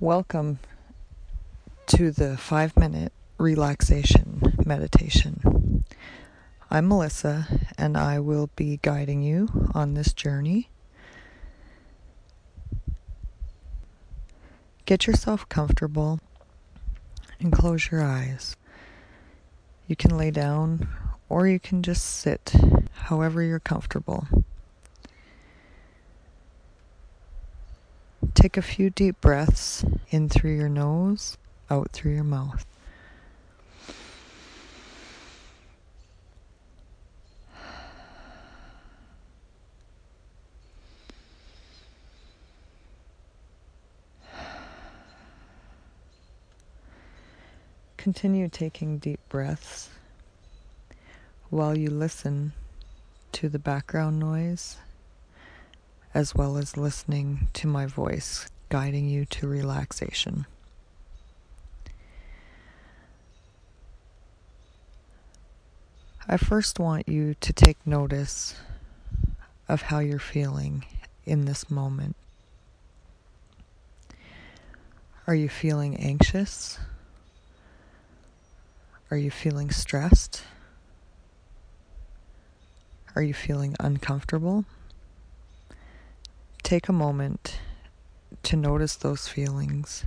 Welcome to the five minute relaxation meditation. I'm Melissa, and I will be guiding you on this journey. Get yourself comfortable and close your eyes. You can lay down or you can just sit however you're comfortable. Take a few deep breaths in through your nose, out through your mouth. Continue taking deep breaths while you listen to the background noise as well as listening to my voice guiding you to relaxation. I first want you to take notice of how you're feeling in this moment. Are you feeling anxious? Are you feeling stressed? Are you feeling uncomfortable? Take a moment to notice those feelings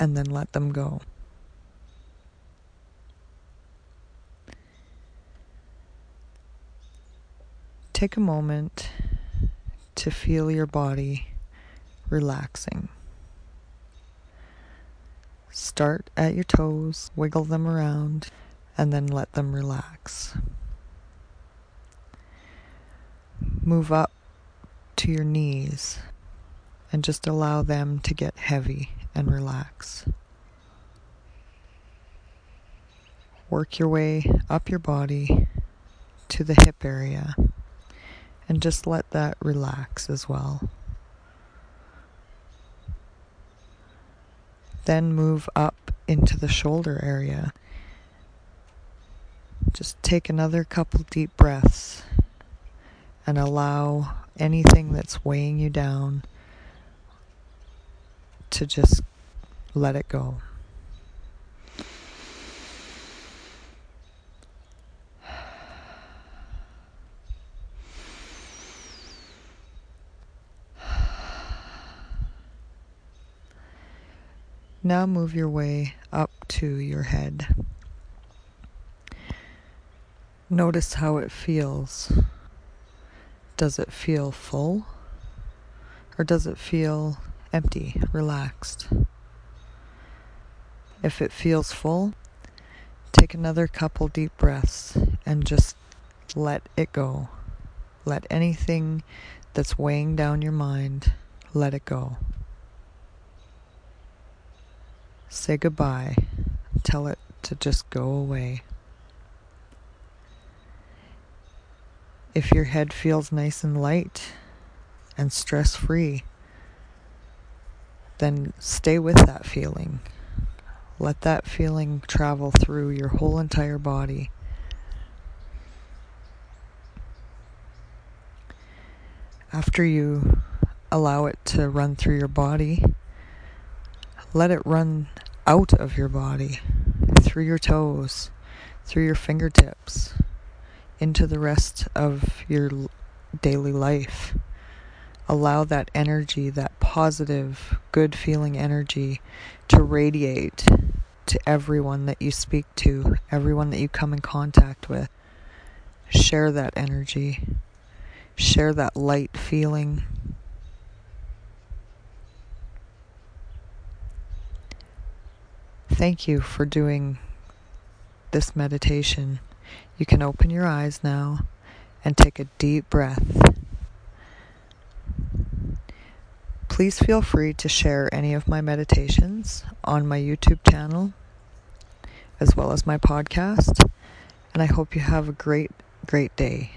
and then let them go. Take a moment to feel your body relaxing. Start at your toes, wiggle them around, and then let them relax. Move up to your knees and just allow them to get heavy and relax. Work your way up your body to the hip area and just let that relax as well. Then move up into the shoulder area. Just take another couple deep breaths and allow anything that's weighing you down to just let it go. Now move your way up to your head. Notice how it feels. Does it feel full? Or does it feel empty, relaxed? If it feels full, take another couple deep breaths and just let it go. Let anything that's weighing down your mind, let it go. Say goodbye. Tell it to just go away. If your head feels nice and light and stress free, then stay with that feeling. Let that feeling travel through your whole entire body. After you allow it to run through your body, let it run out of your body, through your toes, through your fingertips into the rest of your daily life. Allow that energy, that positive, good feeling energy, to radiate to everyone that you speak to, everyone that you come in contact with. Share that energy, share that light feeling. Thank you for doing this meditation. You can open your eyes now and take a deep breath. Please feel free to share any of my meditations on my YouTube channel as well as my podcast. And I hope you have a great, great day.